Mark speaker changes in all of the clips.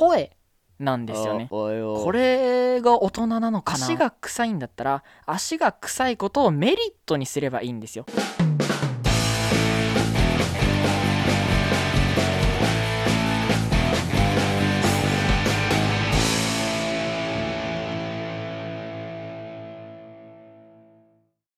Speaker 1: 声なんですよね。これが大人なのかな。足が臭いんだったら足が臭いことをメリットにすればいいんですよ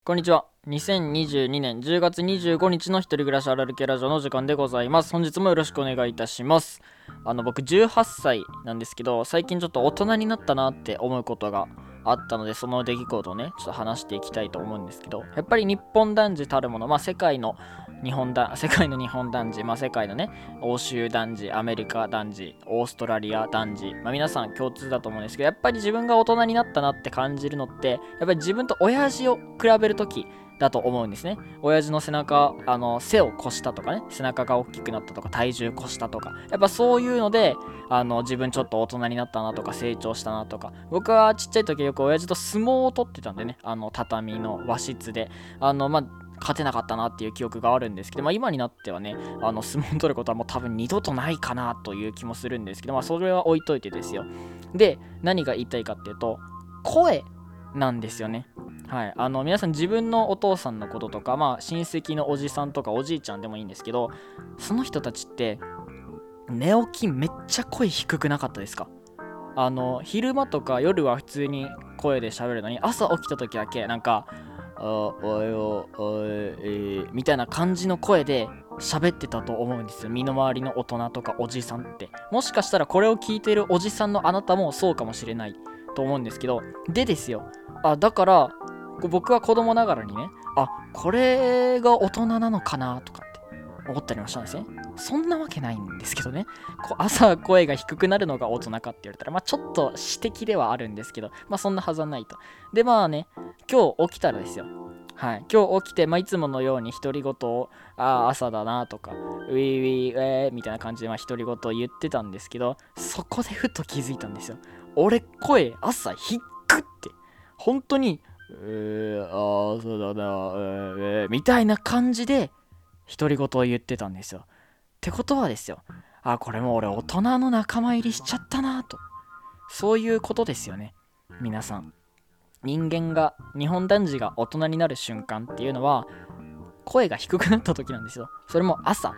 Speaker 1: こんにちは。2022年10月25日の一人暮らしあるるけラジオの時間でございます。本日もよろしくお願いいたします。あの、僕18歳なんですけど、最近ちょっと大人になったなって思うことがあったので、その出来事をね、ちょっと話していきたいと思うんですけど、やっぱり日本男児たるもの、まあ世界の日本だ世界の日本男児、まあ、世界のね欧州男児アメリカ男児オーストラリア男児、まあ、皆さん共通だと思うんですけどやっぱり自分が大人になったなって感じるのってやっぱり自分と親父を比べる時だと思うんですね。親父の背中あの背を越したとかね背中が大きくなったとか体重越したとかやっぱそういうのであの自分ちょっと大人になったなとか成長したなとか僕はちっちゃい時よく親父と相撲を取ってたんでねあの畳の和室で。あのまあ勝てなかったなっていう記憶があるんですけど、まあ、今になってはね、あの相撲を取ることはもう多分二度とないかなという気もするんですけど、まあ、それは置いといてですよ。で、何が言いたいかっていうと、声なんですよね。はい、あの皆さん自分のお父さんのこととか、まあ、親戚のおじさんとかおじいちゃんでもいいんですけどその人たちって寝起きめっちゃ声低くなかったですか？あの昼間とか夜は普通に声で喋るのに朝起きた時だけなんかあおよおえみたいな感じの声で喋ってたと思うんですよ。身の回りの大人とかおじさんって。もしかしたらこれを聞いてるおじさんのあなたもそうかもしれないと思うんですけど。でですよ。あだから僕は子供ながらにねあこれが大人なのかなとかって思ったりもしたんですね。そんなわけないんですけどね。こう朝声が低くなるのが大人かって言われたらまあちょっと指摘ではあるんですけどまあそんなはずはないと。でまあね今日起きたらですよ。はい、今日起きて、まあ、いつものように独り言を、ああ、朝だなとか、ウィーウィー、えーみたいな感じで、まあ、独り言を言ってたんですけど、そこでふと気づいたんですよ。俺、声、朝、低くって、本当に、えー、ああ、そうだな、えー、みたいな感じで、独り言を言ってたんですよ。ってことはですよ、あ、これも俺大人の仲間入りしちゃったなと。そういうことですよね。皆さん。人間が、日本男児が大人になる瞬間っていうのは、声が低くなった時なんですよ。それも朝。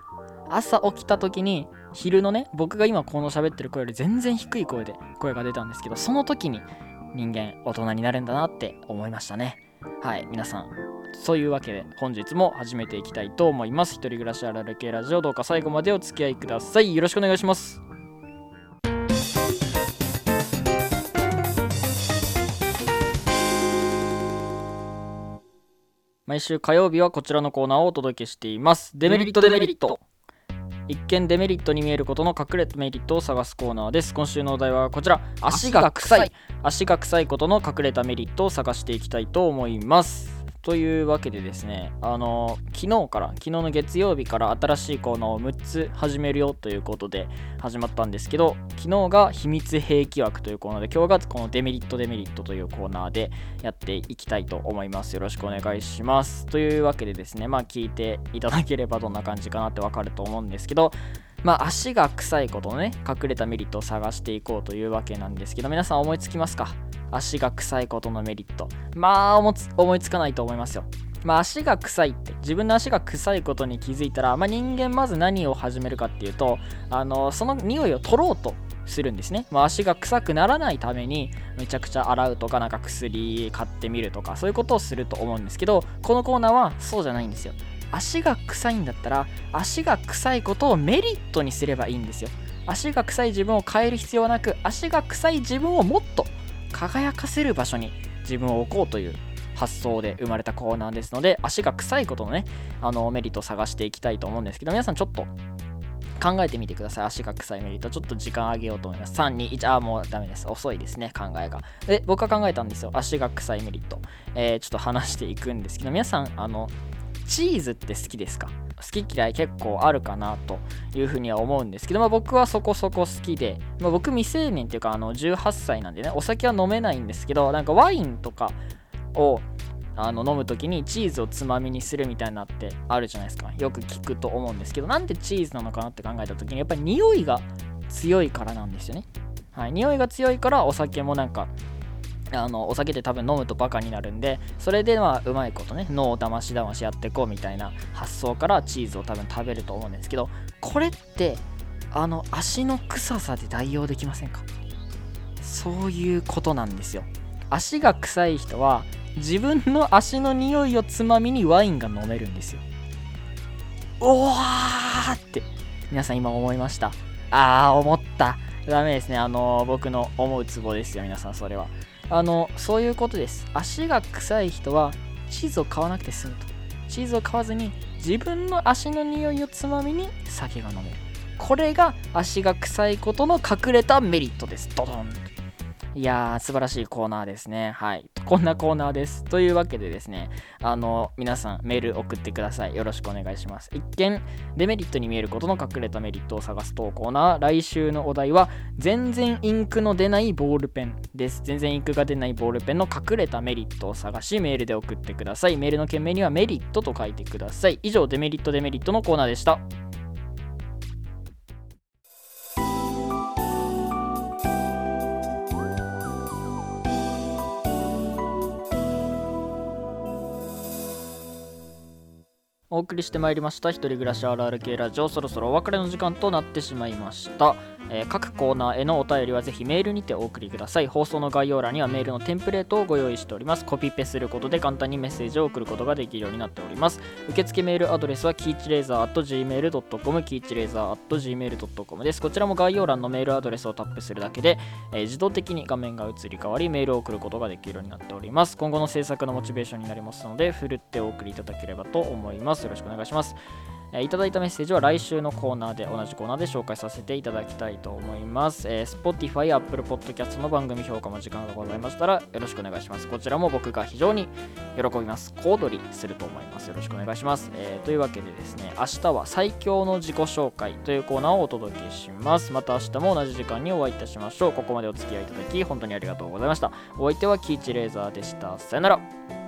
Speaker 1: 朝起きた時に、昼のね、僕が今この喋ってる声より全然低い声で声が出たんですけど、その時に人間大人になるんだなって思いましたね。はい、皆さん、そういうわけで本日も始めていきたいと思います。一人暮らしあられ系ラジオどうか最後までお付き合いください。よろしくお願いします。毎週火曜日はこちらのコーナーをお届けしています。デメリットデメリット。一見デメリットに見えることの隠れたメリットを探すコーナーです今週のお題はこちら足が臭い足が臭いことの隠れたメリットを探していきたいと思いますというわけでですね、あの、昨日から、昨日の月曜日から新しいコーナーを6つ始めるよということで始まったんですけど、昨日が秘密兵器枠というコーナーで、今日がこのデメリットデメリットというコーナーでやっていきたいと思います。よろしくお願いします。というわけでですね、まあ聞いていただければどんな感じかなってわかると思うんですけど、まあ、足が臭いことのね、隠れたメリットを探していこうというわけなんですけど、皆さん思いつきますか？足が臭いことのメリット。まあ思いつかないと思いますよ。まあ、足が臭いって自分の足が臭いことに気づいたら、まあ、人間まず何を始めるかっていうとあのその匂いを取ろうとするんですね、まあ、足が臭くならないためにめちゃくちゃ洗うとかなんか薬買ってみるとかそういうことをすると思うんですけどこのコーナーはそうじゃないんですよ足が臭いんだったら足が臭いことをメリットにすればいいんですよ足が臭い自分を変える必要はなく足が臭い自分をもっと輝かせる場所に自分を置こうという発想で生まれたコーナーですので足が臭いことのねあのメリットを探していきたいと思うんですけど皆さんちょっと考えてみてください。足が臭いメリット。ちょっと時間あげようと思います。321ああもうダメです。遅いですね考えが。で僕は考えたんですよ。足が臭いメリット、えー、ちょっと話していくんですけど皆さんあのチーズって好きですか？好き嫌い結構あるかなというふうには思うんですけど、まあ、僕はそこそこ好きで、まあ、僕未成年っていうかあの18歳なんでねお酒は飲めないんですけどなんかワインとかをあの飲む時にチーズをつまみにするみたいなってあるじゃないですか。よく聞くと思うんですけどなんでチーズなのかなって考えた時にやっぱり匂いが強いからなんですよね。はい匂いが強いからお酒もなんかあのお酒って多分飲むとバカになるんでそれでまあうまいことね脳をだましだましやっていこうみたいな発想からチーズを多分食べると思うんですけどこれってあの足の臭さで代用できませんか？そういうことなんですよ。足が臭い人は自分の足の匂いをつまみにワインが飲めるんですよ。おわーって皆さん今思いました。あー思った。ダメですね。あの僕の思うツボですよ皆さんそれは。あのそういうことです。足が臭い人はチーズを買わなくて済むと。チーズを買わずに自分の足の匂いをつまみに酒が飲める。これが足が臭いことの隠れたメリットです。ドドン。いやー、素晴らしいコーナーですね。はい。こんなコーナーです。というわけでですね、あの、皆さんメール送ってください。よろしくお願いします。一見、デメリットに見えることの隠れたメリットを探す投稿ナー。来週のお題は、全然インクの出ないボールペンです。全然インクが出ないボールペンの隠れたメリットを探し、メールで送ってください。メールの件名にはメリットと書いてください。以上、デメリット、デメリットのコーナーでした。お送りしてまいりました。一人暮らし RR 系ラジオ。そろそろお別れの時間となってしまいました。えー、各コーナーへのお便りはぜひメールにてお送りください。放送の概要欄にはメールのテンプレートをご用意しております。コピペすることで簡単にメッセージを送ることができるようになっております。受付メールアドレスはキーチレーザー .gmail.com キーチレーザー .gmail.com です。こちらも概要欄のメールアドレスをタップするだけで、えー、自動的に画面が移り変わりメールを送ることができるようになっております。今後の制作のモチベーションになりますのでふるってお送りいただければと思います。よろしくお願いします。えいただいたメッセージは来週のコーナーで同じコーナーで紹介させていただきたいと思います。えー、Spotify、Apple Podcast の番組評価も時間がございましたらよろしくお願いします。こちらも僕が非常に喜びます。小躍りすると思います。よろしくお願いします。えー、というわけでですね、明日は最強の自己紹介というコーナーをお届けします。また明日も同じ時間にお会いいたしましょう。ここまでお付き合いいただき本当にありがとうございました。お相手はキーチレーザーでした。さよなら。